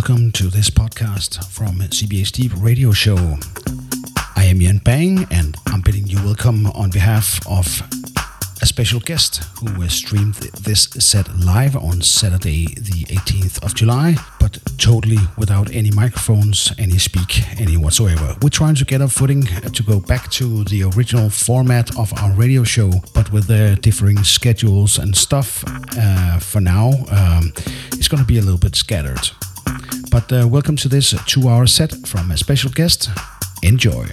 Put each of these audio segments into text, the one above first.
welcome to this podcast from CBS Deep Radio Show. I am Jan Bang, and I'm bidding you welcome on behalf of a special guest who streamed this set live on Saturday, the 18th of July, but totally without any microphones, any speak, any whatsoever. We're trying to get a footing to go back to the original format of our radio show, but with the differing schedules and stuff. Uh, for now, um, it's going to be a little bit scattered. But uh, welcome to this two hour set from a special guest. Enjoy.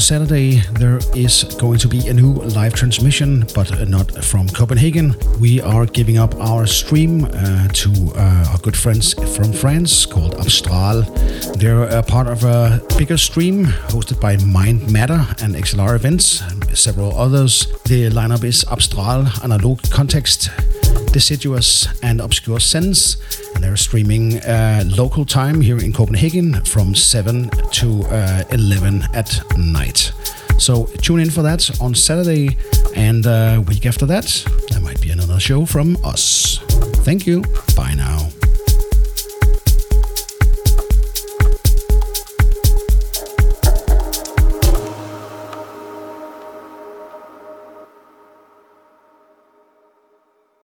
Saturday, there is going to be a new live transmission, but not from Copenhagen. We are giving up our stream uh, to uh, our good friends from France called Abstral. They're a part of a bigger stream hosted by Mind Matter and XLR Events, and several others. The lineup is Abstral, Analog Context, Deciduous, and Obscure Sense. They're streaming uh, local time here in Copenhagen from 7 to uh, 11 at night. So tune in for that on Saturday, and uh, week after that, there might be another show from us. Thank you. Bye now.